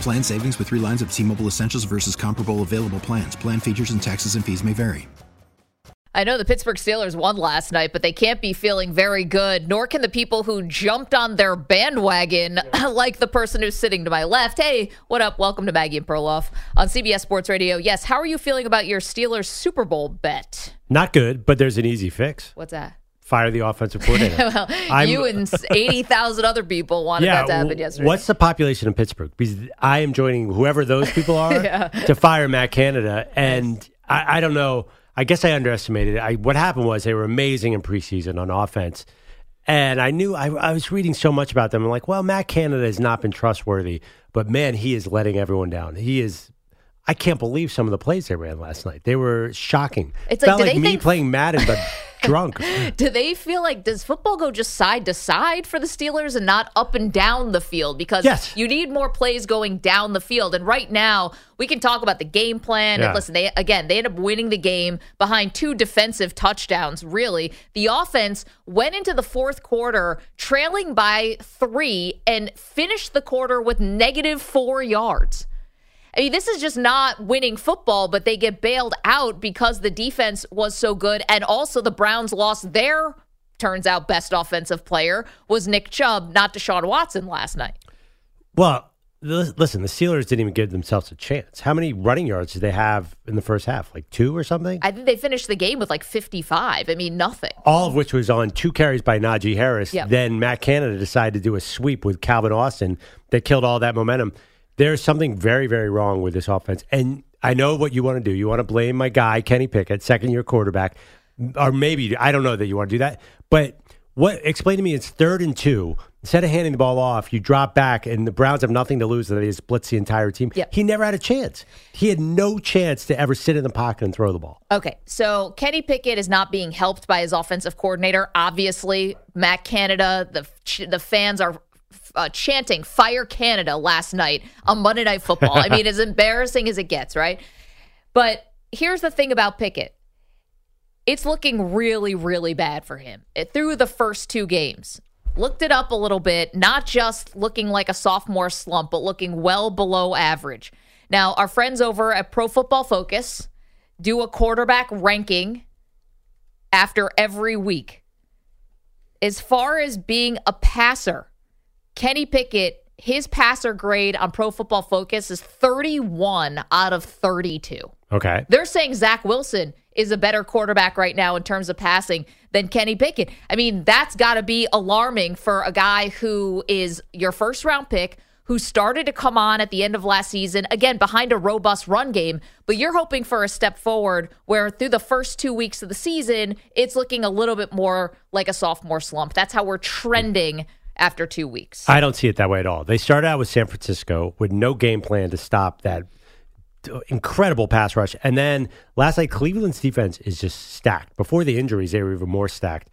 Plan savings with three lines of T Mobile Essentials versus comparable available plans. Plan features and taxes and fees may vary. I know the Pittsburgh Steelers won last night, but they can't be feeling very good, nor can the people who jumped on their bandwagon, like the person who's sitting to my left. Hey, what up? Welcome to Maggie and Perloff on CBS Sports Radio. Yes, how are you feeling about your Steelers Super Bowl bet? Not good, but there's an easy fix. What's that? Fire the offensive coordinator. well, I'm- you and 80,000 other people wanted that to happen yesterday. What's the population of Pittsburgh? Because I am joining whoever those people are to fire Matt Canada, and I, I don't know. I guess I underestimated it. I, what happened was they were amazing in preseason on offense, and I knew I, I was reading so much about them. I'm like, well, Matt Canada has not been trustworthy, but man, he is letting everyone down. He is. I can't believe some of the plays they ran last night. They were shocking. It's like, Felt do like me think- playing Madden, but drunk. Do they feel like does football go just side to side for the Steelers and not up and down the field? Because Yes. you need more plays going down the field. And right now, we can talk about the game plan. Yeah. And listen, they again they end up winning the game behind two defensive touchdowns. Really, the offense went into the fourth quarter trailing by three and finished the quarter with negative four yards. I mean, this is just not winning football, but they get bailed out because the defense was so good. And also, the Browns lost their, turns out, best offensive player was Nick Chubb, not Deshaun Watson last night. Well, listen, the Steelers didn't even give themselves a chance. How many running yards did they have in the first half? Like two or something? I think they finished the game with like 55. I mean, nothing. All of which was on two carries by Najee Harris. Yep. Then Matt Canada decided to do a sweep with Calvin Austin that killed all that momentum. There's something very, very wrong with this offense. And I know what you want to do. You want to blame my guy, Kenny Pickett, second year quarterback. Or maybe, I don't know that you want to do that. But what explain to me it's third and two. Instead of handing the ball off, you drop back, and the Browns have nothing to lose. They just blitz the entire team. Yep. He never had a chance. He had no chance to ever sit in the pocket and throw the ball. Okay, so Kenny Pickett is not being helped by his offensive coordinator. Obviously, Matt Canada, the the fans are uh, chanting "Fire Canada" last night on Monday Night Football. I mean, as embarrassing as it gets, right? But here's the thing about Pickett: it's looking really, really bad for him It- through the first two games. Looked it up a little bit, not just looking like a sophomore slump, but looking well below average. Now, our friends over at Pro Football Focus do a quarterback ranking after every week. As far as being a passer, Kenny Pickett, his passer grade on Pro Football Focus is 31 out of 32. Okay. They're saying Zach Wilson is a better quarterback right now in terms of passing than Kenny Pickett. I mean, that's got to be alarming for a guy who is your first round pick, who started to come on at the end of last season, again, behind a robust run game. But you're hoping for a step forward where through the first two weeks of the season, it's looking a little bit more like a sophomore slump. That's how we're trending after two weeks. I don't see it that way at all. They started out with San Francisco with no game plan to stop that incredible pass rush. And then last night, Cleveland's defense is just stacked. Before the injuries, they were even more stacked.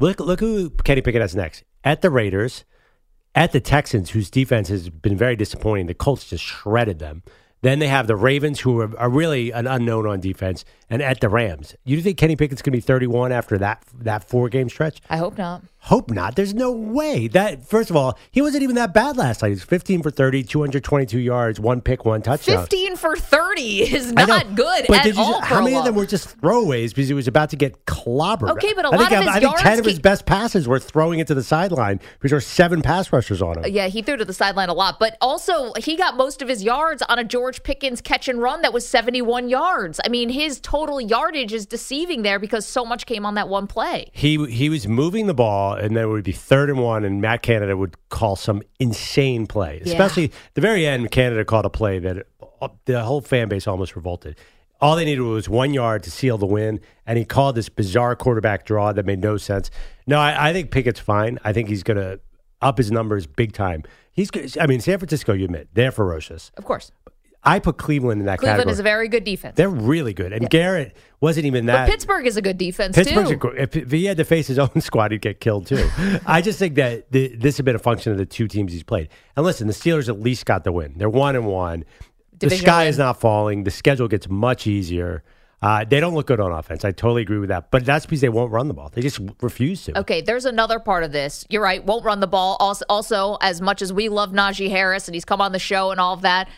Look, look who Kenny Pickett has next. At the Raiders, at the Texans, whose defense has been very disappointing. The Colts just shredded them. Then they have the Ravens, who are, are really an unknown on defense, and at the Rams. You think Kenny Pickett's going to be 31 after that that four game stretch? I hope not. Hope not. There's no way. That first of all, he wasn't even that bad last night. He's 15 for 30, 222 yards, one pick, one touchdown. 15 for 30 is I know, not good but at did you, all. How many of them were just throwaways because he was about to get clobbered? Okay, but a I lot think, of his I think ten yards of his best passes were throwing it to the sideline because there were seven pass rushers on him. Yeah, he threw to the sideline a lot, but also he got most of his yards on a George Pickens catch and run that was 71 yards. I mean, his total yardage is deceiving there because so much came on that one play. He he was moving the ball, and then it would be third and one, and Matt Canada would call some insane play. Yeah. Especially the very end, Canada called a play that uh, the whole fan base almost revolted. All they needed was one yard to seal the win, and he called this bizarre quarterback draw that made no sense. No, I, I think Pickett's fine. I think he's going to up his numbers big time. He's, I mean, San Francisco, you admit they're ferocious. Of course. I put Cleveland in that Cleveland category. is a very good defense. they're really good, and Garrett wasn't even that. but Pittsburgh is a good defense Pittsburgh's too. a, gr- if, if he had to face his own squad, he'd get killed too. I just think that the, this has been a function of the two teams he's played. And listen, the Steelers at least got the win. They're one and one. The sky win. is not falling. The schedule gets much easier. Uh, they don't look good on offense. I totally agree with that. But that's because they won't run the ball. They just refuse to. Okay, there's another part of this. You're right, won't run the ball. Also, also, as much as we love Najee Harris and he's come on the show and all of that,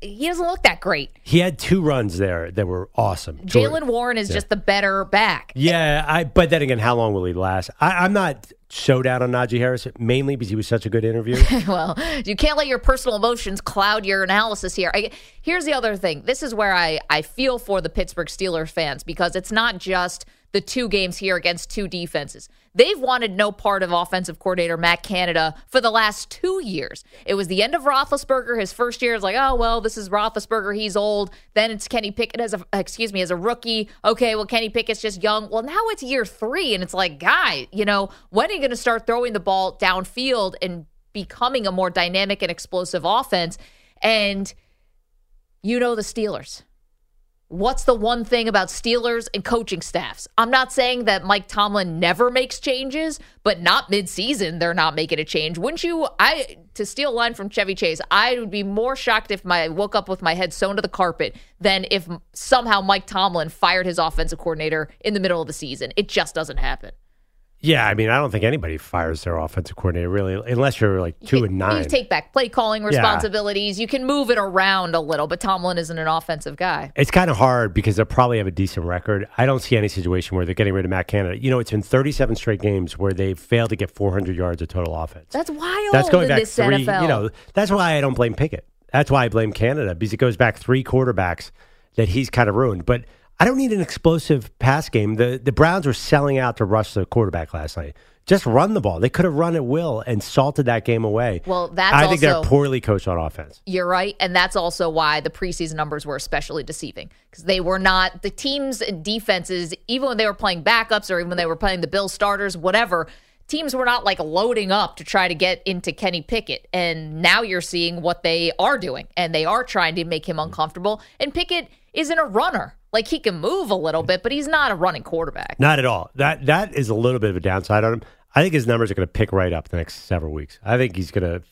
he doesn't look that great. He had two runs there that were awesome. Jaylen Warren is just the better back. Yeah, I. But then again, how long will he last? I, I'm not so down on Najee Harris mainly because he was such a good interview. well, you can't let your personal emotions cloud your analysis here. I, here's the other thing. This is where I, I feel for the Pittsburgh Steelers fans because it's not just the two games here against two defenses. They've wanted no part of offensive coordinator Matt Canada for the last two years. It was the end of Roethlisberger. His first year is like, oh well, this is Roethlisberger. He's old. Then it's Kenny Pickett as a excuse me as a rookie. Okay, well Kenny Pickett's just young. Well now it's year three, and it's like, guy, you know, when are you going to start throwing the ball downfield and becoming a more dynamic and explosive offense? And you know the Steelers. What's the one thing about Steelers and coaching staffs? I'm not saying that Mike Tomlin never makes changes, but not midseason they're not making a change. Wouldn't you? I to steal a line from Chevy Chase, I would be more shocked if my I woke up with my head sewn to the carpet than if somehow Mike Tomlin fired his offensive coordinator in the middle of the season. It just doesn't happen. Yeah, I mean, I don't think anybody fires their offensive coordinator really, unless you're like two and nine. You take back play calling responsibilities. You can move it around a little, but Tomlin isn't an offensive guy. It's kind of hard because they'll probably have a decent record. I don't see any situation where they're getting rid of Matt Canada. You know, it's been 37 straight games where they've failed to get 400 yards of total offense. That's wild. That's going in back this three. NFL. You know, that's why I don't blame Pickett. That's why I blame Canada because it goes back three quarterbacks that he's kind of ruined. But I don't need an explosive pass game. The the Browns were selling out to rush the quarterback last night. Just run the ball. They could have run at will and salted that game away. Well, that's I think they're also- poorly coached on offense. You're right. And that's also why the preseason numbers were especially deceiving because they were not the teams and defenses, even when they were playing backups or even when they were playing the Bill starters, whatever. Teams were not like loading up to try to get into Kenny Pickett. And now you're seeing what they are doing. And they are trying to make him uncomfortable. And Pickett isn't a runner. Like he can move a little bit, but he's not a running quarterback. Not at all. That that is a little bit of a downside on him. I think his numbers are going to pick right up the next several weeks. I think he's going to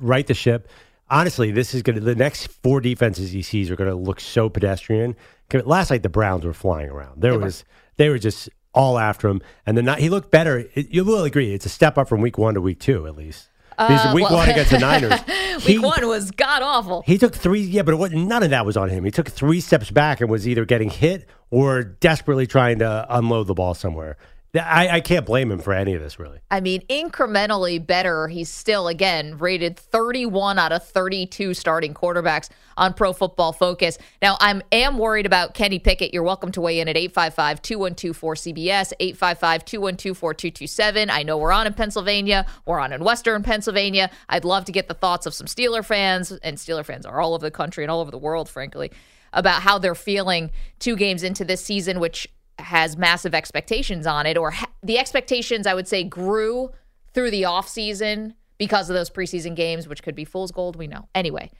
right the ship. Honestly, this is going to the next four defenses he sees are going to look so pedestrian. Last night the Browns were flying around. There They were. was they were just all after him, and then he looked better. It- you will agree it's a step up from week one to week two at least. Because week Uh, well- one against the Niners, Week he- one was god awful. he took three, yeah, but it wasn't, none of that was on him. He took three steps back and was either getting hit or desperately trying to unload the ball somewhere. I, I can't blame him for any of this, really. I mean, incrementally better. He's still, again, rated 31 out of 32 starting quarterbacks on Pro Football Focus. Now, I am worried about Kenny Pickett. You're welcome to weigh in at 855 212 4CBS, 855 212 4227. I know we're on in Pennsylvania. We're on in Western Pennsylvania. I'd love to get the thoughts of some Steeler fans, and Steeler fans are all over the country and all over the world, frankly, about how they're feeling two games into this season, which has massive expectations on it, or ha- the expectations, I would say, grew through the offseason because of those preseason games, which could be fool's gold. We know. Anyway,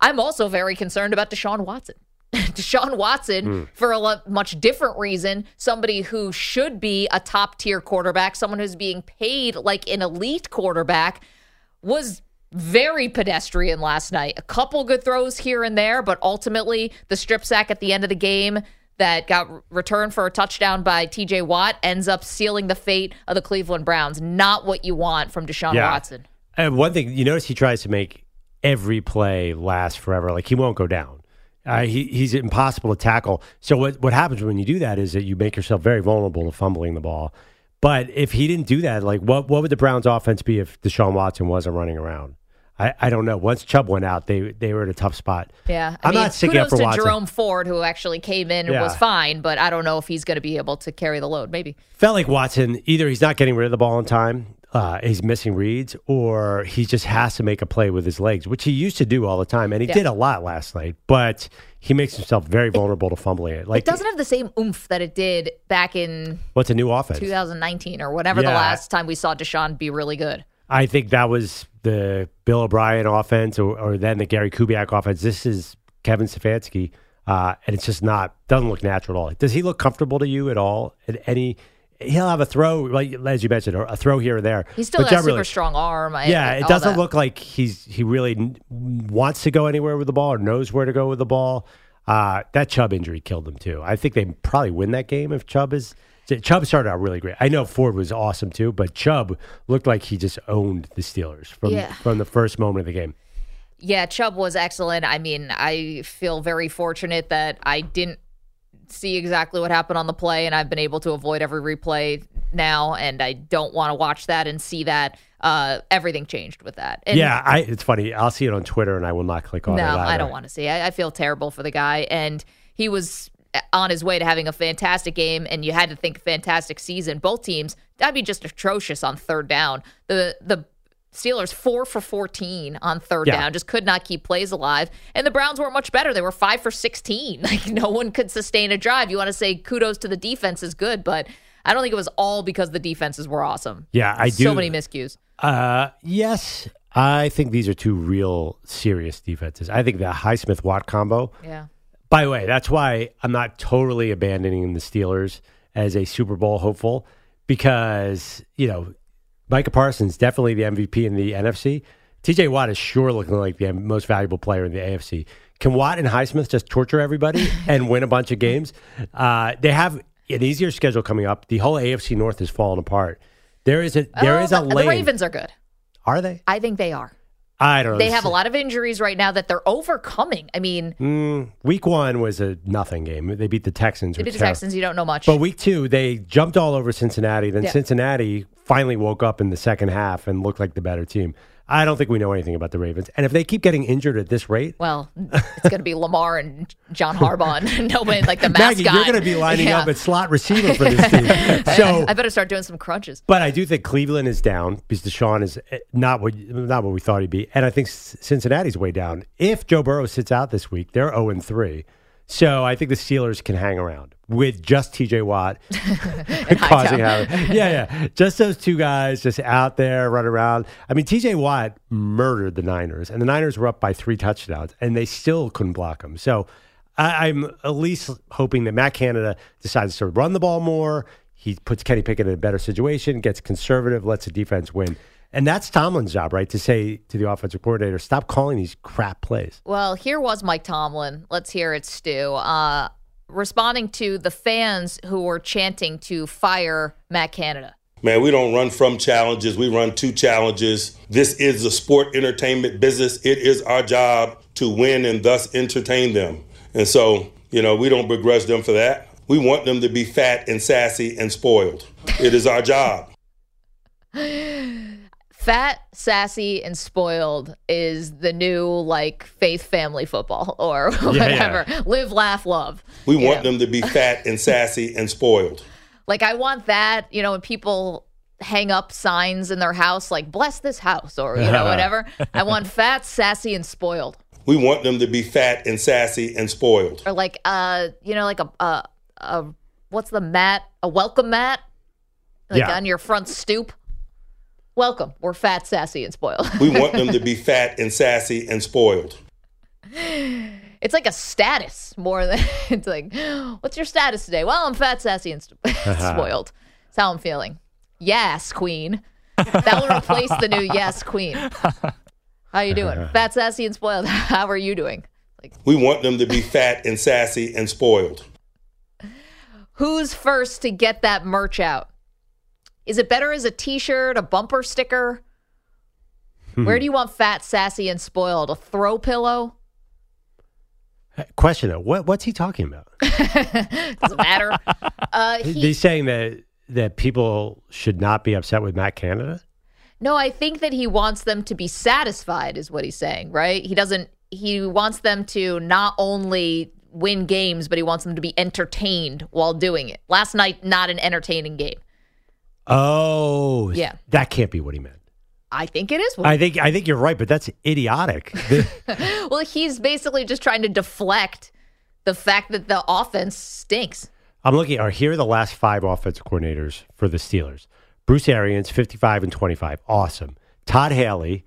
I'm also very concerned about Deshaun Watson. Deshaun Watson, hmm. for a lo- much different reason, somebody who should be a top tier quarterback, someone who's being paid like an elite quarterback, was very pedestrian last night. A couple good throws here and there, but ultimately the strip sack at the end of the game, that got returned for a touchdown by TJ Watt ends up sealing the fate of the Cleveland Browns. Not what you want from Deshaun Yeah. Watson. And one thing you notice, he tries to make every play last forever. Like he won't go down. Uh, he, he's impossible to tackle. So what what happens when you do that is that you make yourself very vulnerable to fumbling the ball. But if he didn't do that, like what what would the Browns' offense be if Deshaun Watson wasn't running around? I, I don't know. Once Chubb went out, they they were in a tough spot. Yeah, I I'm mean, not sticking up for to Watson. Jerome Ford, who actually came in and Yeah. was fine, but I don't know if he's going to be able to carry the load. Maybe. Felt like Watson either he's not getting rid of the ball in time, uh, he's missing reads, or he just has to make a play with his legs, which he used to do all the time, and he Yeah. did a lot last night. But he makes himself very vulnerable to fumbling it. Like It doesn't have the same oomph that it did back in what's a new offense? 2019 or whatever the last time we saw Deshaun be really good. I think that was the Bill O'Brien offense, or, or then the Gary Kubiak offense. This is Kevin Stefanski, uh, and it's just not doesn't look natural at all. Does he look comfortable to you at all? At any, he'll have a throw, like as you mentioned, or a throw here or there. He's still but got a super generally- strong arm. I- Yeah, it doesn't that. look like he's he really wants to go anywhere with the ball or knows where to go with the ball. Uh, that Chubb injury killed him too. I think they probably win that game if Chubb is. Chubb started out really great. I know Ford was awesome too, but Chubb looked like he just owned the Steelers from Yeah. from the first moment of the game. Yeah, Chubb was excellent. I mean, I feel very fortunate that I didn't see exactly what happened on the play, and I've been able to avoid every replay now, and I don't want to watch that and see that. Uh, everything changed with that. And yeah, I, it's funny. I'll see it on Twitter, and I will not click on no, it. I don't want to see. I, I feel terrible for the guy, and he was on his way to having a fantastic game, and you had to think fantastic season. Both teams, that'd be just atrocious on third down. The the Steelers four for fourteen on third Yeah. down, just could not keep plays alive, and the Browns weren't much better. They were five for sixteen. Like no one could sustain a drive. You want to say kudos to the defense is good, but. I don't think it was all because the defenses were awesome. Yeah, I do. So many miscues. Uh, yes, I think these are two real serious defenses. I think the Highsmith Watt combo. Yeah. By the way, that's why I'm not totally abandoning the Steelers as a Super Bowl hopeful because, you know, Micah Parsons definitely the MVP in the NFC. TJ Watt is sure looking like the most valuable player in the AFC. Can Watt and Highsmith just torture everybody and win a bunch of games? Uh, they have an easier schedule coming up. The whole AFC North is falling apart. There is a there Oh, is a the, the. Ravens are good. Are they? I think they are. I don't know. They have a lot of injuries right now that they're overcoming. I mean, Mm, week one was a nothing game. They beat the Texans. they beat the terrible. Texans. You don't know much. But week two, they jumped all over Cincinnati. Then Yeah. Cincinnati finally woke up in the second half and looked like the better team. I don't think we know anything about the Ravens. And if they keep getting injured at this rate, well, it's going to be Lamar and John Harbaugh and nobody like the mascot. Maggie, you're going to be lining Yeah. up at slot receiver for this team. So, I better start doing some crunches. but I do think Cleveland is down because Deshaun is eh, not what not what we thought he'd be, and I think Cincinnati's way down. If Joe Burrow sits out this week, they're zero and three. So I think the Steelers can hang around with just T.J. Watt causing havoc. Yeah, yeah, just those two guys just out there running around. I mean, T.J. Watt murdered the Niners, and the Niners were up by three touchdowns, and they still couldn't block him. So I, I'm at least hoping that Matt Canada decides to run the ball more. He puts Kenny Pickett in a better situation, gets conservative, lets the defense win. And that's Tomlin's job, right? To say to the offensive coordinator, stop calling these crap plays. Well, here was Mike Tomlin. Let's hear it, Stu. Uh, responding to the fans who were chanting to fire Matt Canada. Man, we don't run from challenges. We run to challenges. This is the sport entertainment business. It is our job to win and thus entertain them. And so, you know, we don't begrudge them for that. We want them to be fat and sassy and spoiled. It is our job. Fat, sassy, and spoiled is the new like faith family football or yeah. whatever. Live, laugh, love. We You want know? them to be fat and sassy and spoiled. Like I want that, you know, when people hang up signs in their house like bless this house or you know whatever. I want fat, sassy and spoiled. We want them to be fat and sassy and spoiled. Or like uh, you know like a a, a what's the mat? A welcome mat? Like Yeah. on your front stoop. Welcome. We're fat, sassy and spoiled. We want them to be fat and sassy and spoiled. it's like a status more than it's like what's your status today? Well, I'm fat, sassy and spoiled. That's how I'm feeling. Yes, queen. That will replace the new yes, queen. How you doing? Fat, sassy, and spoiled. How are you doing? Like, We want them to be fat and sassy and spoiled. Who's first to get that merch out? Is it better as a t shirt, a bumper sticker? Where do you want fat, sassy, and spoiled? A throw pillow? Question though, what what's he talking about? Doesn't matter. Uh, he, He's saying that that people should not be upset with Matt Canada. no, I think that he wants them to be satisfied, is what he's saying, right? He doesn't, he wants them to not only win games, but he wants them to be entertained while doing it. Last night, not an entertaining game. Oh, Yeah. that can't be what he meant. I think it is. What I think I think you're right, but that's idiotic. well, he's basically just trying to deflect the fact that the offense stinks. I'm looking. Are here are the last five offensive coordinators for the Steelers? Bruce Arians, 55 and 25, awesome. Todd Haley,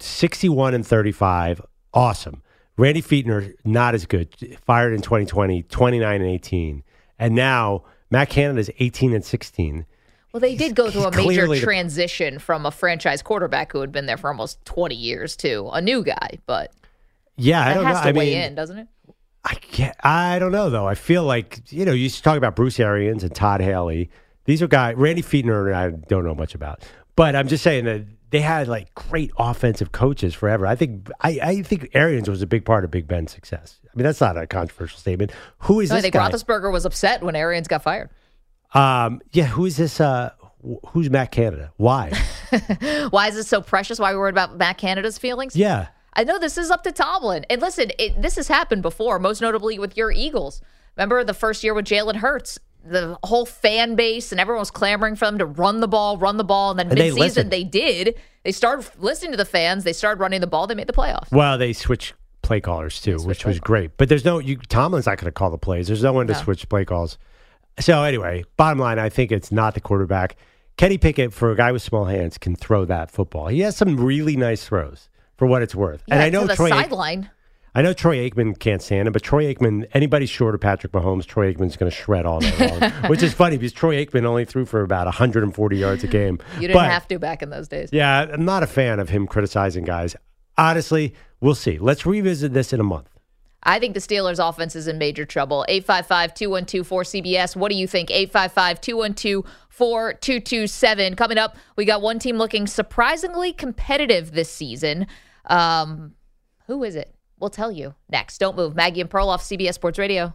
61 and 35, awesome. Randy Fichtner, not as good, fired in 2020, 29 and 18, and now Matt Canada's 18 and 16. Well, they did go through a major clearly the- transition from a franchise quarterback who had been there for almost 20 years to a new guy, but Yeah, I don't has know. to I weigh mean, in, doesn't it? I can't, I don't know though. I feel like you know you talk about Bruce Arians and Todd Haley. These are guys. Randy Fichtner, I don't know much about, but I'm just saying that they had like great offensive coaches forever. I think I, I think Arians was a big part of Big Ben's success. I mean, that's not a controversial statement. Who is No, I this think guy? Roethlisberger was upset when Arians got fired. Um, yeah, who is this? Uh, who's Matt Canada? Why? Why is this so precious? Why are we worried about Matt Canada's feelings? yeah, I know this is up to Tomlin. And listen, it, this has happened before, most notably with your Eagles. Remember the first year with Jalen Hurts? The whole fan base and everyone was clamoring for them to run the ball, run the ball. And then And they midseason, listened. they did. They started listening to the fans. They started running the ball. They made the playoffs. Well, they switched play callers too, which was great. But there's no you, Tomlin's not going to call the plays. There's no one to No. switch play calls. So anyway, bottom line, I think it's not the quarterback. Kenny Pickett, for a guy with small hands, can throw that football. He has some really nice throws for what it's worth. and I know the Troy. Sideline. I know Troy Aikman can't stand him, but Troy Aikman, anybody short of Patrick Mahomes, Troy Aikman's going to shred all day long. which is funny because Troy Aikman only threw for about 140 yards a game. You didn't But- have to back in those days. yeah, I'm not a fan of him criticizing guys. Honestly, we'll see. Let's revisit this in a month. I think the Steelers' offense is in major trouble. 855 212 4CBS. What do you think? 855 212 4227. Coming up, we got one team looking surprisingly competitive this season. Um, who is it? We'll tell you next. Don't move. Maggie and Perloff, CBS Sports Radio.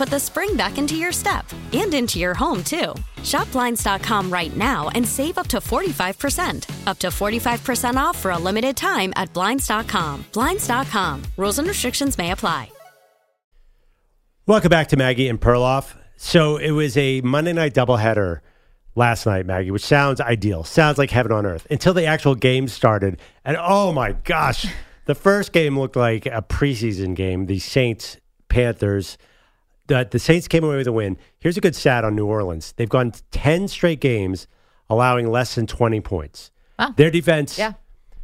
put the spring back into your step and into your home, too. Shop Blinds.com right now and save up to 45%. Up to 45% off for a limited time at Blinds.com. Blinds.com. Rules and restrictions may apply. Welcome back to Maggie and Perloff. So it was a Monday night doubleheader last night, Maggie, which sounds ideal, sounds like heaven on earth until the actual game started. And oh my gosh, the first game looked like a preseason game. The Saints Panthers. The, the Saints came away with a win. Here's a good stat on New Orleans. They've gone 10 straight games allowing less than 20 points. Wow. Their defense. Yeah.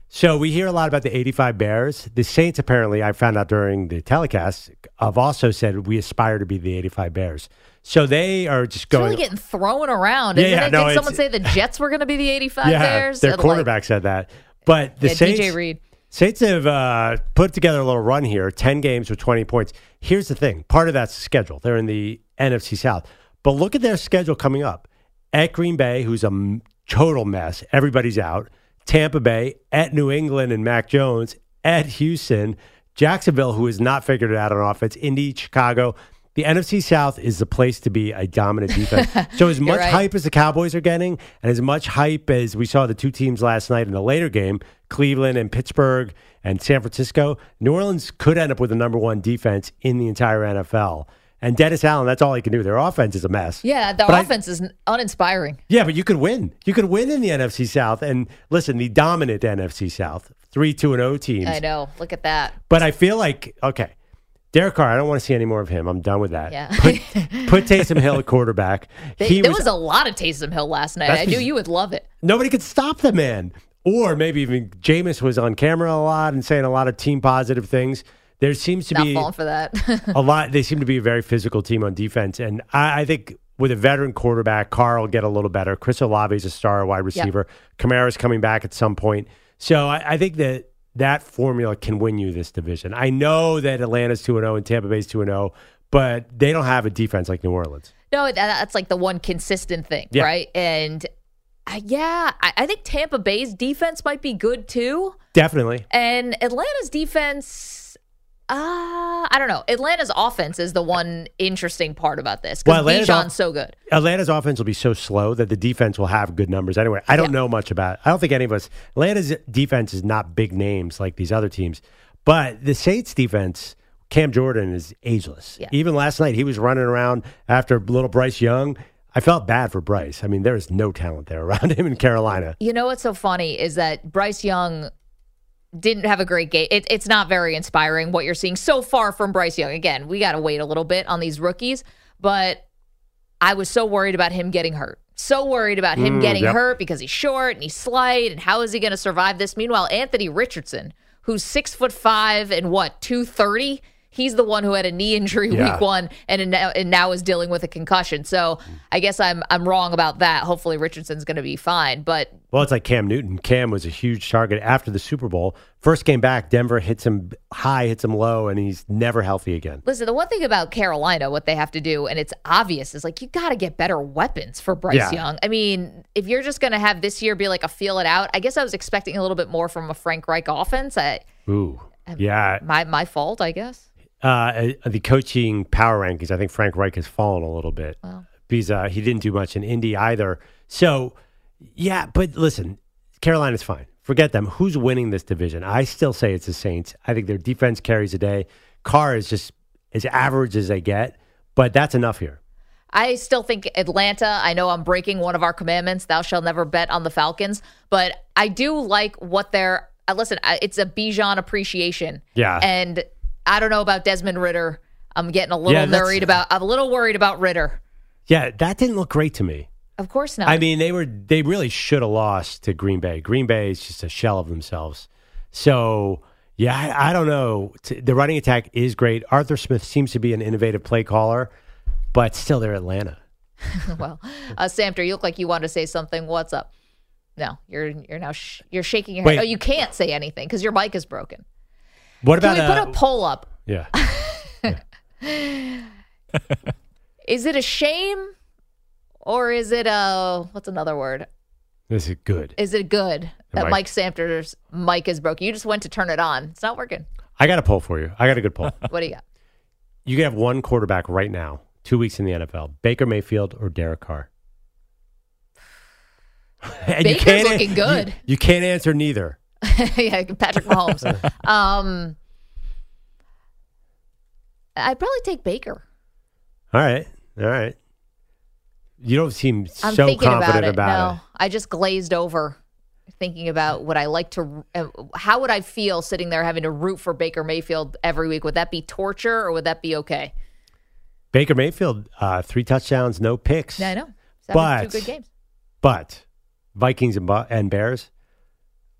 So we hear a lot about the 85 Bears. The Saints, apparently, I found out during the telecast, have also said we aspire to be the 85 Bears. So they are just It's going. really getting thrown around. Yeah, yeah, no, Did someone say the Jets were going to be the 85 yeah, Bears? their And, like, quarterback said that. But the yeah, Saints, DJ Reed. Saints have uh, put together a little run here 10 games with 20 points. Here's the thing part of that's schedule. They're in the NFC South. But look at their schedule coming up at Green Bay, who's a total mess. Everybody's out. Tampa Bay, at New England and Mac Jones, at Houston, Jacksonville, who has not figured it out on offense, Indy, Chicago. The NFC South is the place to be a dominant defense. so as much right. hype as the Cowboys are getting, and as much hype as we saw the two teams last night in the later game, Cleveland and Pittsburgh and San Francisco, New Orleans could end up with the number one defense in the entire NFL. And Dennis Allen, that's all he can do. Their offense is a mess. Yeah, the But I- offense is uninspiring. yeah, but you could win. You could win in the NFC South. And listen, the dominant NFC South, three, two, and O teams. I know. Look at that. But I feel like okay, Derek Carr. I don't want to see any more of him. I'm done with that. Yeah. Put, put Taysom Hill at quarterback. They, he there was, was, a lot of Taysom Hill last night. I knew you would love it. nobody could stop the man. Or maybe even Jameis was on camera a lot and saying a lot of team positive things. There seems to Not be falling for that. a lot. They seem to be a very physical team on defense, and I, I think with a veteran quarterback, Carr will get a little better. Chris Olave is a star wide receiver. Kamara's coming back at some point, so I, I think that that formula can win you this division. I know that Atlanta's two and zero and Tampa Bay's two and zero, but they don't have a defense like New Orleans. no, that's like the one consistent thing, Yeah. right? And uh, yeah, I, I think Tampa Bay's defense might be good too. Definitely. And Atlanta's defense, uh, I don't know. Atlanta's offense is the one interesting part about this Well, because Atlanta's Bijan's off- so good. Atlanta's offense will be so slow that the defense will have good numbers anyway. I don't Yeah. know much about. I don't think any of us. Atlanta's defense is not big names like these other teams, but the Saints defense. Cam Jordan is ageless. Yeah. Even last night, he was running around after little Bryce Young. I felt bad for Bryce. I mean, there is no talent there around him in Carolina. You know what's so funny is that Bryce Young didn't have a great game. It, it's not very inspiring what you're seeing so far from Bryce Young. Again, we got to wait a little bit on these rookies, but I was so worried about him getting hurt. So worried about him Mm, getting yep. hurt because he's short and he's slight, and how is he going to survive this? Meanwhile, Anthony Richardson, who's six foot five and what two thirty, he's the one who had a knee injury Yeah. week one and now, and now is dealing with a concussion. So I guess I'm I'm wrong about that. Hopefully Richardson's going to be fine, but Well, it's like Cam Newton. Cam was a huge target after the Super Bowl. First game back, Denver hits him high, hits him low, and he's never healthy again. Listen, the one thing about Carolina, what they have to do, and it's obvious, is like you got to get better weapons for Bryce Yeah. Young. I mean, if you're just going to have this year be like a feel it out, I guess I was expecting a little bit more from a Frank Reich offense. I, Ooh, yeah. my my fault, I guess. Uh, uh, the coaching power rankings, I think Frank Reich has fallen a little bit because uh, he didn't do much in Indy either. So, yeah, but listen, Carolina's fine. Forget them. Who's winning this division? I still say it's the Saints. I think their defense carries a day. Carr is just as average as they get, but that's enough here. I still think Atlanta. I know I'm breaking one of our commandments: "Thou shalt never bet on the Falcons." But I do like what they're. Uh, listen, it's a Bijan appreciation. Yeah. and I don't know about Desmond Ridder. I'm getting a little Yeah, worried about. I'm a little worried about Ridder. Yeah, that didn't look great to me. Of course not. I mean, they were they really should have lost to Green Bay. Green Bay is just a shell of themselves. So yeah, I, I don't know. The running attack is great. Arthur Smith seems to be an innovative play caller, but still, they're Atlanta. well, uh, Samter, you look like you want to say something. What's up? No, you're you're now sh- you're shaking your head. Wait. Oh, you can't say anything because your mic is broken. What Can about we put uh, a poll up? yeah? Is it a shame, or is it a what's another word? Is it good. Is it good that mic- Mike Samter's mic is broken? You just went to turn it on. It's not working. I got a poll for you. I got a good poll. What do you got? you can have one quarterback right now, two weeks in the NFL: Baker Mayfield or Derek Carr. And Baker's looking good. You, you can't answer neither. yeah, Patrick Mahomes. um, I'd probably take Baker. All right, all right. You don't seem I'm so thinking confident about it. about no, I just glazed over thinking about what I like to, uh, how would I feel sitting there having to root for Baker Mayfield every week? Would that be torture or would that be okay? Baker Mayfield, uh, three touchdowns, no picks. Yeah, I know. But two good games. But Vikings and, and Bears,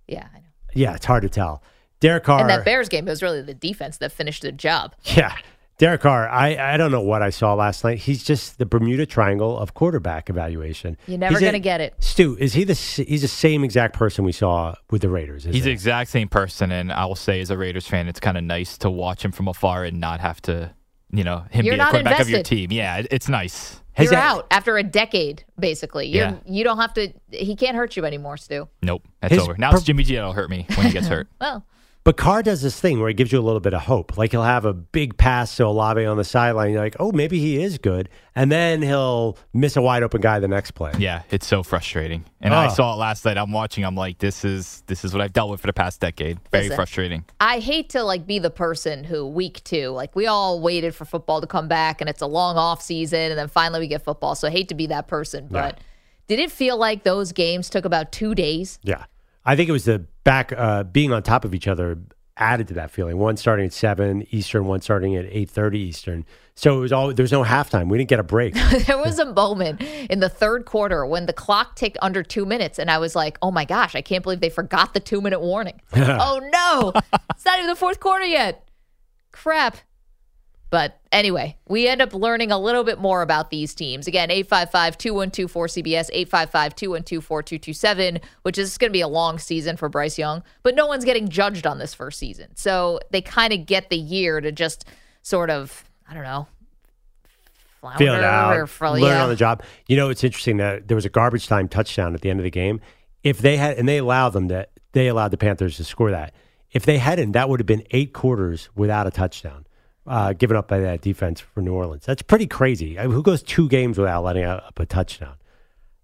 Yeah, I know. Yeah, it's hard to tell. Derek Carr, And that Bears game, it was really the defense that finished the job. yeah, Derek Carr. I, I don't know what I saw last night. He's just the Bermuda Triangle of quarterback evaluation. You're never going to get it. Stu, is he the he's the same exact person we saw with the Raiders? He's isn't the exact same person, and I will say, as a Raiders fan, it's kind of nice to watch him from afar and not have to, you know, him You're be the not quarterback of your team. Yeah, it- it's nice. Has You're that- out after a decade, basically. You're, Yeah. You don't have to, he can't hurt you anymore, Stu. Nope, that's His over. Now per- it's Jimmy G that'll hurt me when he gets hurt. Well, But Carr does this thing where he gives you a little bit of hope. Like he'll have a big pass to Olave on the sideline. You're like, oh, maybe he is good. And then he'll miss a wide open guy the next play. Yeah, it's so frustrating. And I Oh. saw it last night. I'm watching. I'm like, this is this is what I've dealt with for the past decade. Very Listen. frustrating. I hate to like be the person who week two, like we all waited for football to come back and it's a long off season and then finally we get football. So I hate to be that person, but did it feel like those games took about two days? Yeah. I think it was the back uh, being on top of each other added to that feeling. One starting at seven Eastern, one starting at eight thirty Eastern. So it was all there's no halftime. We didn't get a break. there was a moment in the third quarter when the clock ticked under two minutes, and I was like, "Oh my gosh, I can't believe they forgot the two minute warning." oh no, it's not even the fourth quarter yet. Crap. But anyway, we end up learning a little bit more about these teams. Again, 855 212 4CBS, 855 212 4227, which is going to be a long season for Bryce Young, but no one's getting judged on this first season. So they kind of get the year to just sort of, I don't know, flounder Feel it out, or fro- learn yeah. on the job. You know, it's interesting that there was a garbage time touchdown at the end of the game. If they had, and they allowed them that they allowed the Panthers to score that. If they hadn't, that would have been eight quarters without a touchdown, uh, given up by that defense for New Orleans. That's pretty crazy. I mean, who goes two games without letting up a touchdown?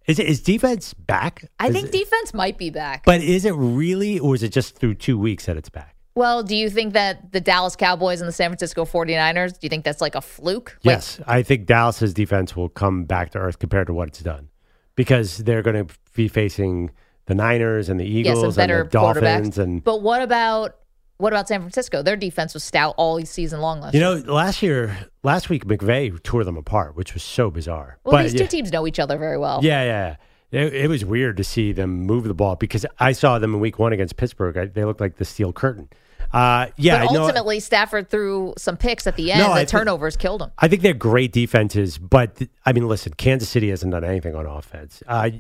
Is it is defense back? I Is think it- defense might be back. but is it really, or is it just through two weeks that it's back? well, do you think that the Dallas Cowboys and the San Francisco 49ers, do you think that's like a fluke? Like, Yes, I think Dallas's defense will come back to earth compared to what it's done because they're going to be facing the Niners and the Eagles some and the Dolphins and but what about what about San Francisco? Their defense was stout all season long last you year. know last year last week McVay tore them apart, which was so bizarre. Well, but these yeah, two teams know each other very well. yeah, yeah. It, it was weird to see them move the ball because I saw them in Week One against Pittsburgh. I, they looked like the steel curtain. Uh, yeah, but I know- ultimately, Stafford threw some picks at the end. No, the think- turnovers killed him. I think they're great defenses, but th- I mean, listen, Kansas City hasn't done anything on offense. Uh,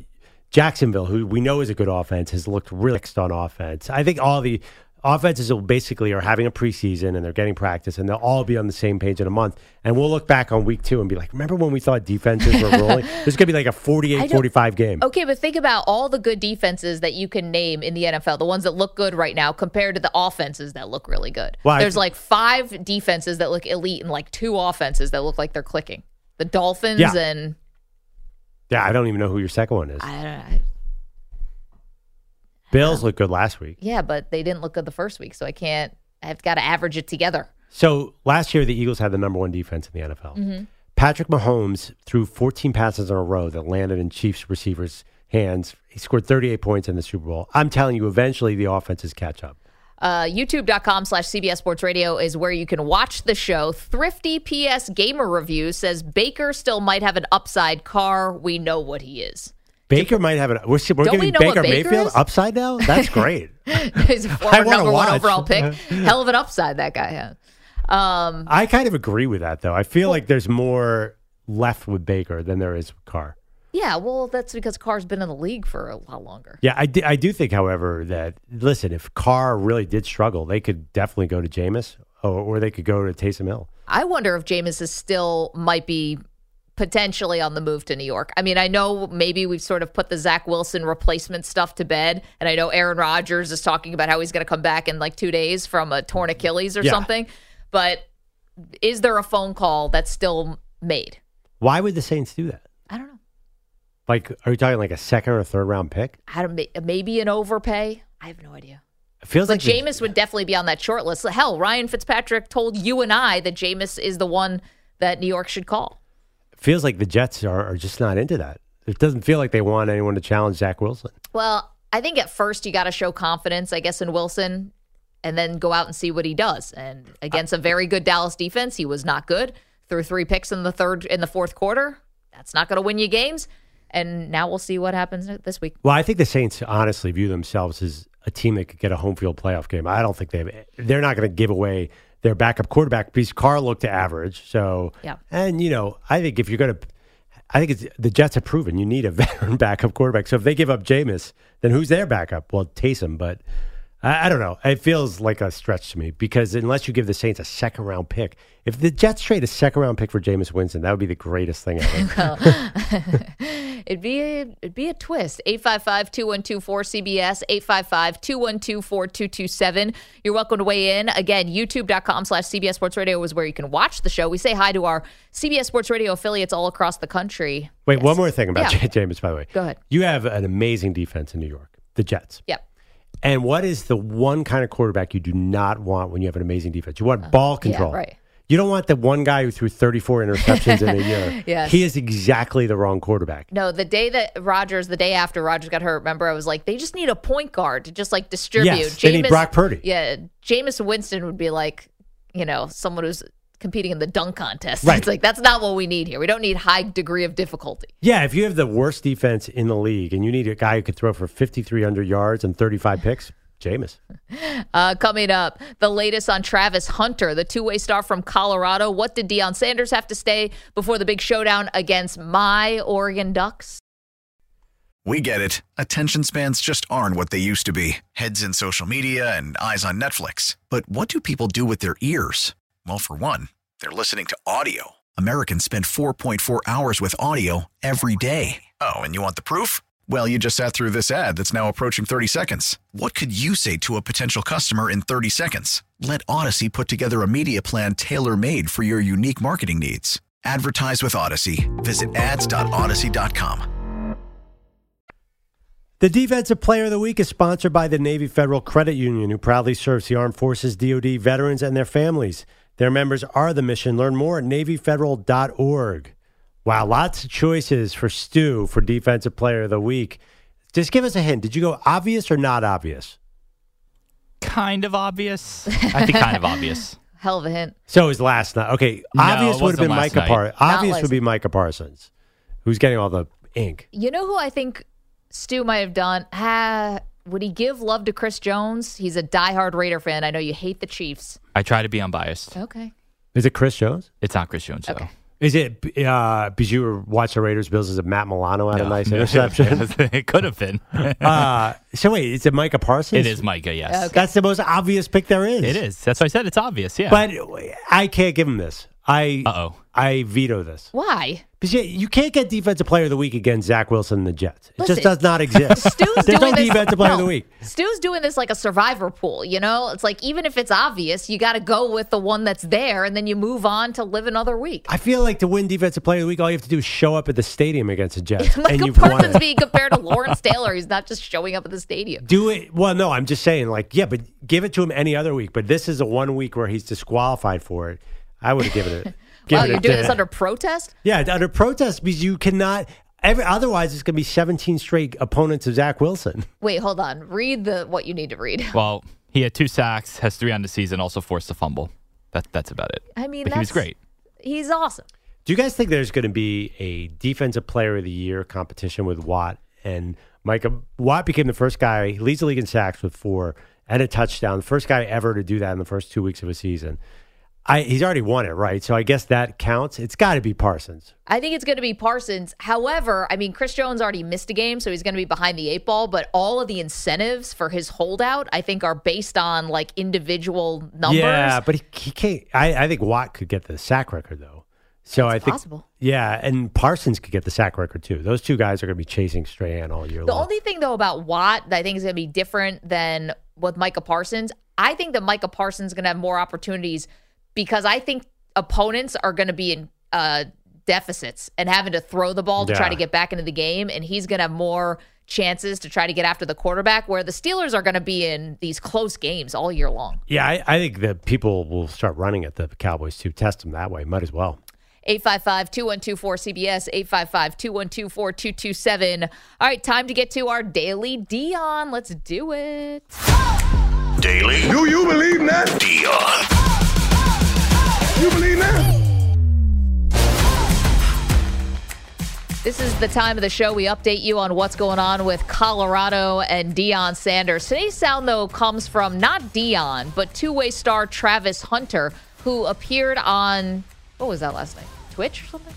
Jacksonville, who we know is a good offense, has looked really mixed on offense. I think all the offenses will basically are having a preseason and they're getting practice, and they'll all be on the same page in a month. And we'll look back on week two and be like, remember when we thought defenses were rolling? There's going to be like a 48 45 game. Okay, but think about all the good defenses that you can name in the NFL, the ones that look good right now compared to the offenses that look really good. Well, I- There's like five defenses that look elite and like two offenses that look like they're clicking. The Dolphins Yeah. and Yeah, I don't even know who your second one is. I don't know. Bills looked good last week. Yeah, but they didn't look good the first week, so I can't. I've got to average it together. So last year, the Eagles had the number one defense in the NFL. Mm-hmm. Patrick Mahomes threw 14 passes in a row that landed in Chiefs receivers' hands. He scored 38 points in the Super Bowl. I'm telling you, eventually the offenses catch up. Uh, YouTube.com slash CBS Sports Radio is where you can watch the show. Thrifty PS Gamer Review says Baker still might have an upside Carr. We know what he is. Baker might have an. We're, we're Don't we giving what Baker Baker Mayfield is? upside now. That's great. He's a former number one overall pick. Hell of an upside that guy has. Um, I kind of agree with that, though. I feel like there's more left with Baker than there is with Carr. yeah, well, that's because Carr's been in the league for a lot longer. Yeah, I, I do think, however, that listen, if Carr really did struggle, they could definitely go to Jameis or, or they could go to Taysom Hill. I wonder if Jameis is still might be potentially on the move to New York. I mean, I know maybe we've sort of put the Zach Wilson replacement stuff to bed, and I know Aaron Rodgers is talking about how he's going to come back in like two days from a torn mm-hmm. Achilles or Yeah. something. But is there a phone call that's still made? Why would the Saints do that? I don't know. Like, are you talking like a second or third round pick? I don't, maybe an overpay. I have no idea. It feels But like Jameis would definitely be on that short list. Hell, Ryan Fitzpatrick told you and I that Jameis is the one that New York should call. Feels like the Jets are, are just not into that. It doesn't feel like they want anyone to challenge Zach Wilson. Well, I think at first you got to show confidence, I guess, in Wilson, and then go out and see what he does. And against a very good Dallas defense, he was not good. Threw three picks in the third, in the fourth quarter. That's not going to win you games. And now we'll see what happens this week. Well, I think the Saints honestly view themselves as a team that could get a home field playoff game. I don't think they have, they're not going to give away their backup quarterback because Carr looked to average. So, Yeah. and you know, I think if you're going to, I think it's the Jets have proven you need a veteran backup quarterback. So if they give up Jameis, then who's their backup? Well, Taysom, but I, I don't know. It feels like a stretch to me because unless you give the Saints a second round pick, if the Jets trade a second round pick for Jameis Winston, that would be the greatest thing ever. well, It'd be a, it'd be a twist. 855-212-4CBS, 855-212-4227. You're welcome to weigh in. Again, youtube.com slash CBS Sports Radio is where you can watch the show. We say hi to our CBS Sports Radio affiliates all across the country. Wait, one more thing about Yeah. Jameis, by the way. Go ahead. You have an amazing defense in New York, the Jets. Yep. And what is the one kind of quarterback you do not want when you have an amazing defense? You want ball control. Uh, right. You don't want the one guy who threw 34 interceptions in a year. Yes. He is exactly the wrong quarterback. No, the day that Rodgers, the day after Rodgers got hurt, remember I was like, they just need a point guard to just like distribute. Yes, they need Brock Purdy. Yeah, Jameis Winston would be like, you know, someone who's competing in the dunk contest. Right. It's like that's not what we need here. We don't need high degree of difficulty. Yeah, if you have the worst defense in the league and you need a guy who could throw for 5,300 yards and 35 picks, Jameis. Uh, coming up, the latest on Travis Hunter, the two way star from Colorado. What did Deion Sanders have to stay before the big showdown against my Oregon Ducks? We get it. Attention spans just aren't what they used to be heads in social media and eyes on Netflix. But what do people do with their ears? Well, for one, they're listening to audio. Americans spend 4.4 hours with audio every day. Oh, and you want the proof? Well, you just sat through this ad that's now approaching 30 seconds. What could you say to a potential customer in 30 seconds? Let Audacy put together a media plan tailor made for your unique marketing needs. Advertise with Audacy. Visit ads.audacy.com. The Defensive Player of the Week is sponsored by the Navy Federal Credit Union, who proudly serves the Armed Forces, DoD veterans, and their families. Their members are the mission. Learn more at NavyFederal.org. Wow, lots of choices for Stu for Defensive Player of the Week. Just give us a hint. Did you go obvious or not obvious? Kind of obvious. I think kind of obvious. Hell of a hint. So it was last night. Okay, No, obvious it would have been Micah. Parsons. Obvious would be Micah Parsons, who's getting all the ink. You know who I think Stu might have done? Ah, would he give love to Chris Jones? He's a diehard Raider fan. I know you hate the Chiefs. I try to be unbiased. Okay. Is it Chris Jones? It's not Chris Jones, though. Okay. Is it uh, because you were watching the Raiders Bills? Is it Matt Milano had a No. nice interception? it could have been. uh, so wait, is it Micah Parsons? it is Micah, yes. Okay. That's the most obvious pick there is. It is. That's why I said it's obvious, yeah. But I can't give him this. I Uh-oh. I veto this. Why? Because you, you can't get defensive player of the week against Zach Wilson and the Jets. It Listen, just does not exist. Stu's There's doing no this. defensive player of no, the week. Stu's doing this like a survivor pool. You know, it's like even if it's obvious, you got to go with the one that's there, and then you move on to live another week. I feel like to win defensive player of the week, all you have to do is show up at the stadium against the Jets, and Michael you've won Parsons it. being compared to Lawrence Taylor. He's not just showing up at the stadium. Do it. Well, no, I'm just saying, like, yeah, but give it to him any other week. But this is a one week where he's disqualified for it. I would have given it. Wow, given you're it doing to- this under protest? Yeah, under protest because you cannot. Every, otherwise, it's going to be 17 straight opponents of Zach Wilson. Wait, hold on. Read the what you need to read. well, he had two sacks, has three on the season, also forced a fumble. That, that's about it. I mean, but he was that's- great. He's awesome. Do you guys think there's going to be a defensive player of the year competition with Watt and Micah? Watt became the first guy, he leads the league in sacks with four and a touchdown. The first guy ever to do that in the first two weeks of a season. I, he's already won it, right? So I guess that counts. It's got to be Parsons. I think it's going to be Parsons. However, I mean, Chris Jones already missed a game, so he's going to be behind the eight ball. But all of the incentives for his holdout, I think, are based on like individual numbers. Yeah, but he, he can't. I, I think Watt could get the sack record though. So I think possible. Yeah, and Parsons could get the sack record too. Those two guys are going to be chasing Strahan all year The long. only thing though about Watt that I think is going to be different than with Micah Parsons, I think that Micah Parsons is going to have more opportunities because I think opponents are going to be in uh, deficits and having to throw the ball to try to get back into the game, and he's going to have more chances to try to get after the quarterback. Where the Steelers are going to be in these close games all year long. yeah, I, I think that people will start running at the Cowboys to Test them that way. Might as well. 855 212 4CBS, 855 212 4227. All right, time to get to our daily Deion. Let's do it. Daily. Do you believe that? Deion. You believe that? This is the time of the show we update you on what's going on with Colorado and Deion Sanders. Today's sound, though, comes from not Deion, but two way star Travis Hunter, who appeared on, what was that last night? Twitch or something?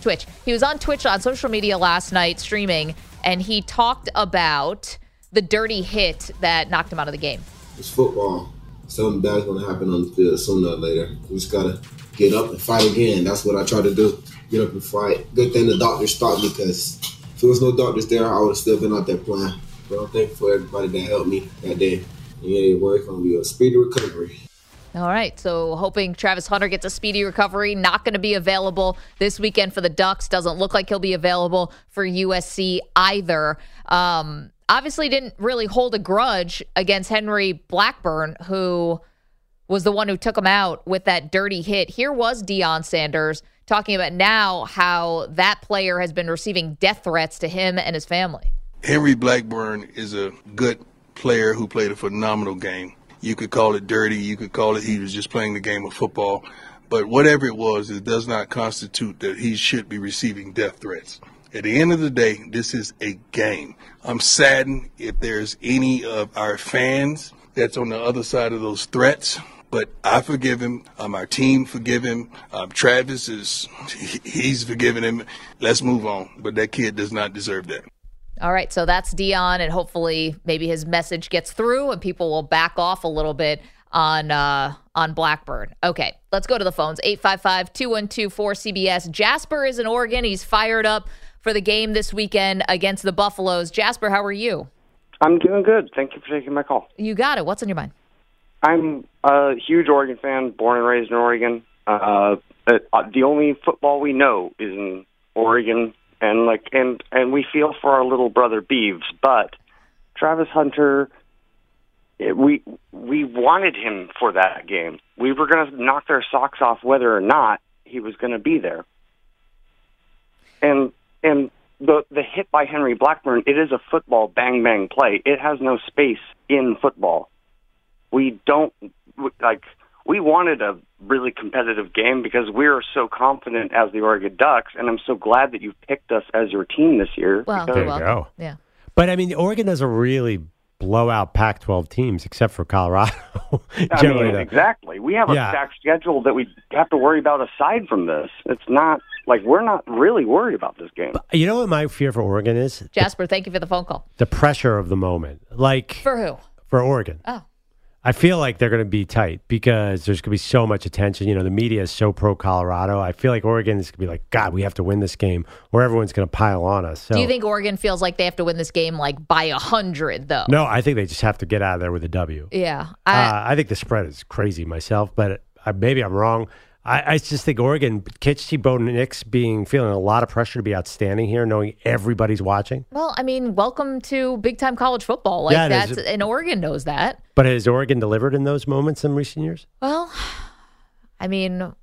Twitch. He was on Twitch on social media last night streaming, and he talked about the dirty hit that knocked him out of the game. It's football. Something bad's gonna happen on the field sooner or later. We just gotta get up and fight again. That's what I try to do. Get up and fight. Good thing the doctors stopped because if there was no doctors there, I would have still been out there playing. But I'm thankful for everybody that helped me that day. Yeah, well, it's gonna be a speedy recovery. All right. So hoping Travis Hunter gets a speedy recovery. Not going to be available this weekend for the Ducks. Doesn't look like he'll be available for USC either. Um, obviously, didn't really hold a grudge against Henry Blackburn, who was the one who took him out with that dirty hit. Here was Deion Sanders talking about now how that player has been receiving death threats to him and his family. Henry Blackburn is a good player who played a phenomenal game. You could call it dirty, you could call it he was just playing the game of football, but whatever it was, it does not constitute that he should be receiving death threats. At the end of the day, this is a game. I'm saddened if there's any of our fans that's on the other side of those threats but I forgive him. Um, our team forgive him. Um, Travis is, he's forgiven him. Let's move on. But that kid does not deserve that. All right, so that's Deion, and hopefully, maybe his message gets through, and people will back off a little bit on uh, on Blackburn. Okay, let's go to the phones. 855-212-4CBS. Jasper is in Oregon. He's fired up for the game this weekend against the Buffaloes. Jasper, how are you? I'm doing good. Thank you for taking my call. You got it. What's on your mind? I'm a huge Oregon fan, born and raised in Oregon. Uh, uh, the only football we know is in Oregon, and like, and and we feel for our little brother Beavs. But Travis Hunter, we we wanted him for that game. We were going to knock their socks off whether or not he was going to be there. And and the the hit by Henry Blackburn, it is a football bang bang play. It has no space in football we don't like we wanted a really competitive game because we are so confident as the Oregon Ducks, and I'm so glad that you picked us as your team this year. Well, there you go. Yeah. But I mean, Oregon doesn't really blow out Pac-12 teams except for Colorado. I mean, exactly. We have a Yeah. stacked schedule that we have to worry about aside from this. It's not like we're not really worried about this game. You know what my fear for Oregon is? Jasper, thank you for the phone call. The pressure of the moment. Like For who? for Oregon. Oh. I feel like they're going to be tight because there's going to be so much attention. You know, the media is so pro Colorado. I feel like Oregon is going to be like, God, we have to win this game, or everyone's going to pile on us. So, Do you think Oregon feels like they have to win this game like by a hundred though? No, I think they just have to get out of there with a W. Yeah. I, I, uh, I think the spread is crazy myself, but I, maybe I'm wrong. I, I just think Oregon, Kitchie Bo Nix being feeling a lot of pressure to be outstanding here, knowing everybody's watching. well, I mean, welcome to big time college football. Like Yeah, it is. that's and Oregon knows that. But has Oregon delivered in those moments in recent years? Well, I mean,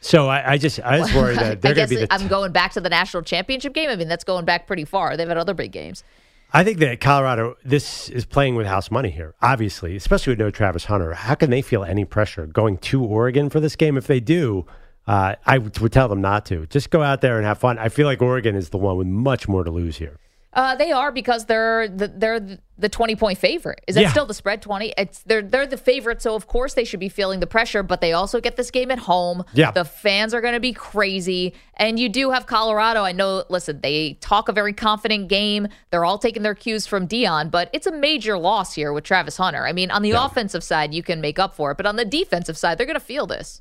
So I, I just I just worry that they're I going guess to be the. I'm going back to the national championship game. I mean, that's going back pretty far. They've had other big games. I think that Colorado, this is playing with house money here, obviously, especially with no Travis Hunter. How can they feel any pressure going to Oregon for this game? If they do, uh, I would would tell them not to. Just go out there and have fun. I feel like Oregon is the one with much more to lose here. Uh, they are because they're the, they're the twenty point favorite. Is that Yeah. still the spread twenty? It's they're they're the favorite, so of course they should be feeling the pressure. But they also get this game at home. Yeah. the fans are going to be crazy, and you do have Colorado. I know. Listen, they talk a very confident game. They're all taking their cues from Deion, but it's a major loss here with Travis Hunter. I mean, on the offensive side, you can make up for it, but on the defensive side, they're going to feel this.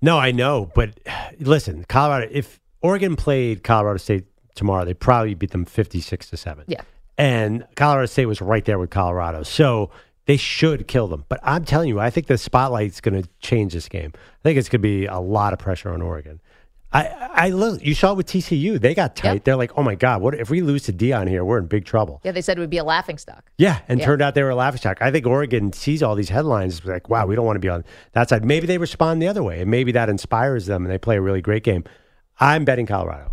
No, I know, but listen, Colorado. If Oregon played Colorado State tomorrow, they probably beat them fifty-six to seven. Yeah. and Colorado State was right there with Colorado, so they should kill them. But I'm telling you, I think the spotlight's going to change this game. I think it's going to be a lot of pressure on Oregon. I, I look. You saw it with TCU. They got tight. Yep. They're like, oh my god, what if we lose to Deion here? We're in big trouble. Yeah, they said it would be a laughing stock. Yeah, and Yeah. turned out they were a laughing stock. I think Oregon sees all these headlines like, wow, we don't want to be on that side. Maybe they respond the other way, and maybe that inspires them, and they play a really great game. I'm betting Colorado.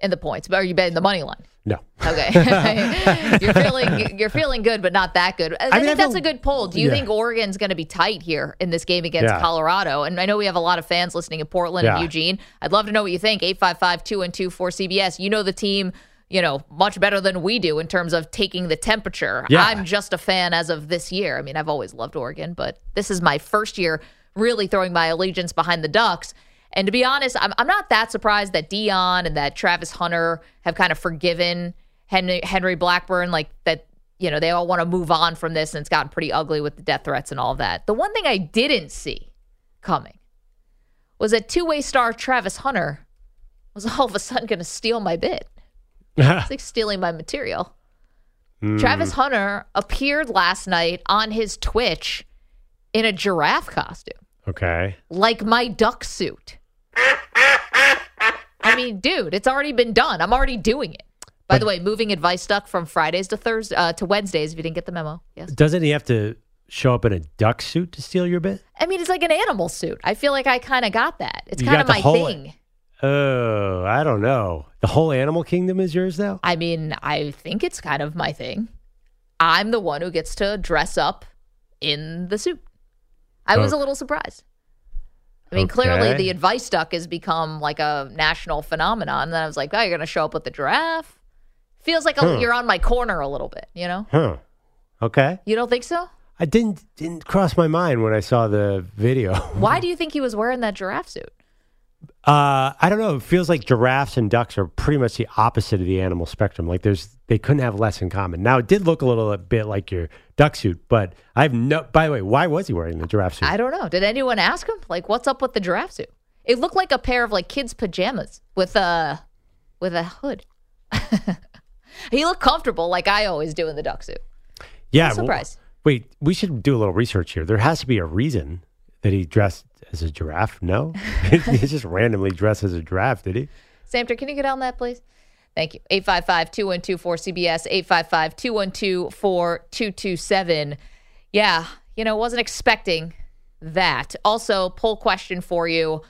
In the points. But are you betting the money line? No. Okay, you're feeling you're feeling good, but not that good. I, mean, think I that's a good poll. Do you Yeah. think Oregon's going to be tight here in this game against Yeah. Colorado? And I know we have a lot of fans listening in Portland and Eugene. I'd love to know what you think. 855-212-4 CBS. You know the team. You know much better than we do in terms of taking the temperature. Yeah. I'm just a fan as of this year. I mean, I've always loved Oregon, but this is my first year really throwing my allegiance behind the Ducks. And to be honest, I'm, I'm not that surprised that Deion and that Travis Hunter have kind of forgiven Henry, Henry Blackburn, like that, you know, they all want to move on from this and it's gotten pretty ugly with the death threats and all that. The one thing I didn't see coming was that two way star Travis Hunter was all of a sudden going to steal my bit. It's like stealing my material. Hmm. Travis Hunter appeared last night on his Twitch in a giraffe costume Okay. like my duck suit. I mean, dude, it's already been done. I'm already doing it. By the way, moving advice duck from Fridays to Thursday uh, to Wednesdays. If you didn't get the memo, yes. Doesn't he have to show up in a duck suit to steal your bit? I mean, it's like an animal suit. I feel like I kind of got that. It's kind of my whole- thing. Oh, I don't know. The whole animal kingdom is yours now. I mean, I think it's kind of my thing. I'm the one who gets to dress up in the suit. I was a Oh. little surprised. I mean, clearly the advice duck has become like a national phenomenon. And then I was like, oh, you're going to show up with the giraffe? Feels like a, Huh. you're on my corner a little bit, you know? Huh. Okay. You don't think so? I didn't didn't cross my mind when I saw the video. Why do you think he was wearing that giraffe suit? Uh, I don't know. It feels like giraffes and ducks are pretty much the opposite of the animal spectrum. Like there's, they couldn't have less in common. Now it did look a little bit like your duck suit, but I have no. By the way, why was he wearing the giraffe suit? I don't know. Did anyone ask him? Like, what's up with the giraffe suit? It looked like a pair of like kids' pajamas with a with a hood. he looked comfortable, like I always do in the duck suit. yeah. I'm well, wait, we should do a little research here. There has to be a reason that he dressed as a giraffe. No, he just randomly dressed as a giraffe. Did he? Samter, can you get on that, please? Thank you. 855 212 4CBS, 855 212 4227. Yeah, you know, wasn't expecting that. Also, poll question for you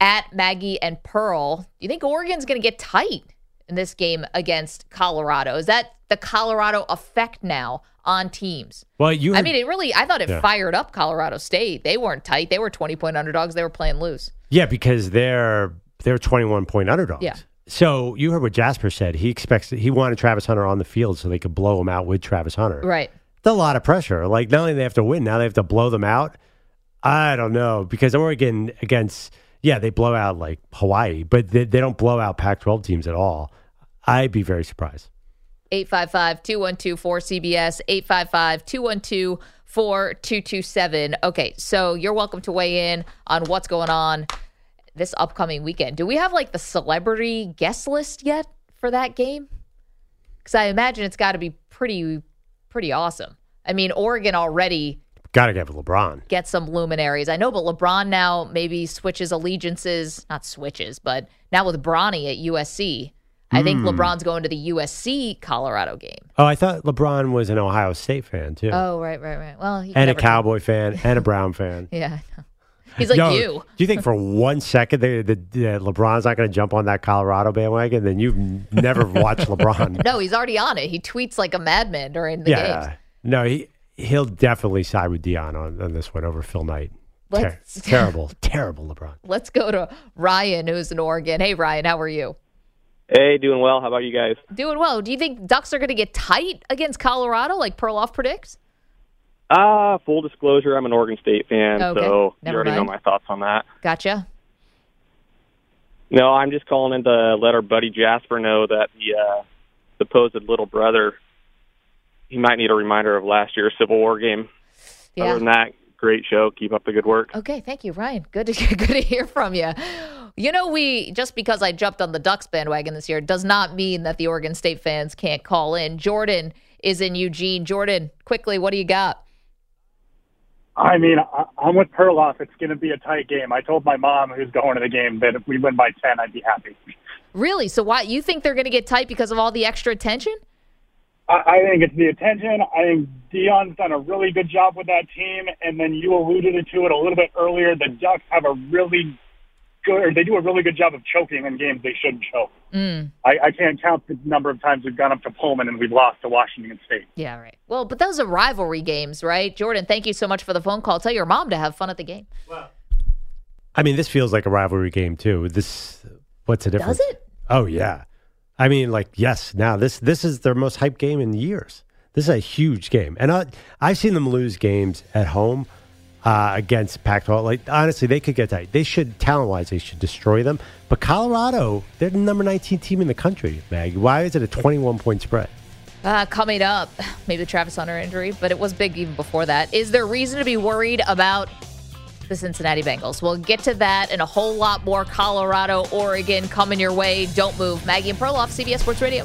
at Maggie and Pearl. Do you think Oregon's going to get tight in this game against Colorado? Is that the Colorado effect now on teams? Well, you. I mean, it really, I thought it Yeah. fired up Colorado State. They weren't tight. They were 20 point underdogs. They were playing loose. Yeah, because they're they're 21 point underdogs. Yeah. So you heard what Jasper said. He expects he wanted Travis Hunter on the field so they could blow him out with Travis Hunter. Right. It's a lot of pressure. Like not only do they have to win, now they have to blow them out. I don't know because Oregon against yeah they blow out like Hawaii, but they, they don't blow out Pac-12 teams at all. I'd be very surprised. 855 212 4CBS, 855 212 4227. Okay, so you're welcome to weigh in on what's going on this upcoming weekend. Do we have like the celebrity guest list yet for that game? Because I imagine it's got to be pretty, pretty awesome. I mean, Oregon already Got to get LeBron. get some luminaries. I know, but LeBron now maybe switches allegiances, not switches, but now with Bronny at USC. I think Hmm. LeBron's going to the USC Colorado game. Oh, I thought LeBron was an Ohio State fan too, Oh, right, right, right. Well, and a Cowboy fan, and a Brown fan. Yeah, he's like Yo, you. Do you think for one second that that- that LeBron's not going to jump on that Colorado bandwagon? Then you've never watched LeBron. No, he's already on it. He tweets like a madman during the game. yeah, games. no, he he'll definitely side with Deion on, on this one over Phil Knight. Ter- terrible, terrible LeBron. Let's go to Ryan, who's in Oregon. Hey, Ryan, how are you? Hey, doing well. How about you guys? Doing well. Do you think Ducks are going to get tight against Colorado, like Perloff predicts? Uh, full disclosure, I'm an Oregon State fan, Okay, so you never already know my thoughts on that. Gotcha. No, I'm just calling in to let our buddy Jasper know that the uh, supposed little brother, he might need a reminder of last year's Civil War game. Yeah. Other than that, great show. Keep up the good work. Okay, thank you, Ryan. Good to good to hear from you. You know, we just because I jumped on the Ducks bandwagon this year does not mean that the Oregon State fans can't call in. Jordan is in Eugene. Jordan, quickly, what do you got? I mean, I'm with Perloff. It's going to be a tight game. I told my mom, who's going to the game, that if we win by 10, I'd be happy. Really? So why you think they're going to get tight because of all the extra attention? I, I think it's the attention. I think Deion's done a really good job with that team. And then you alluded to it a little bit earlier. The Ducks have a really good, or they do a really good job of choking in games they shouldn't choke. Mm. I, I can't count the number of times we've gone up to Pullman and we've lost to Washington State. Yeah, right. Well, but those are rivalry games, right? Jordan, thank you so much for the phone call. Tell your mom to have fun at the game. Well, I mean, this feels like a rivalry game too. This, what's the difference? Does it? Oh yeah. I mean, like yes. Now this this is their most hyped game in years. This is a huge game, and I, I've seen them lose games at home uh, against Pac-12. Like honestly, they could get tight. They should talent wise, they should destroy them. But Colorado, they're the number 19 team in the country. Mag, why is it a 21 point spread? Uh, coming up, maybe the Travis Hunter injury, but it was big even before that. Is there reason to be worried about the Cincinnati Bengals? We'll get to that and a whole lot more Colorado, Oregon coming your way. Don't move. Maggie and Perloff, CBS Sports Radio.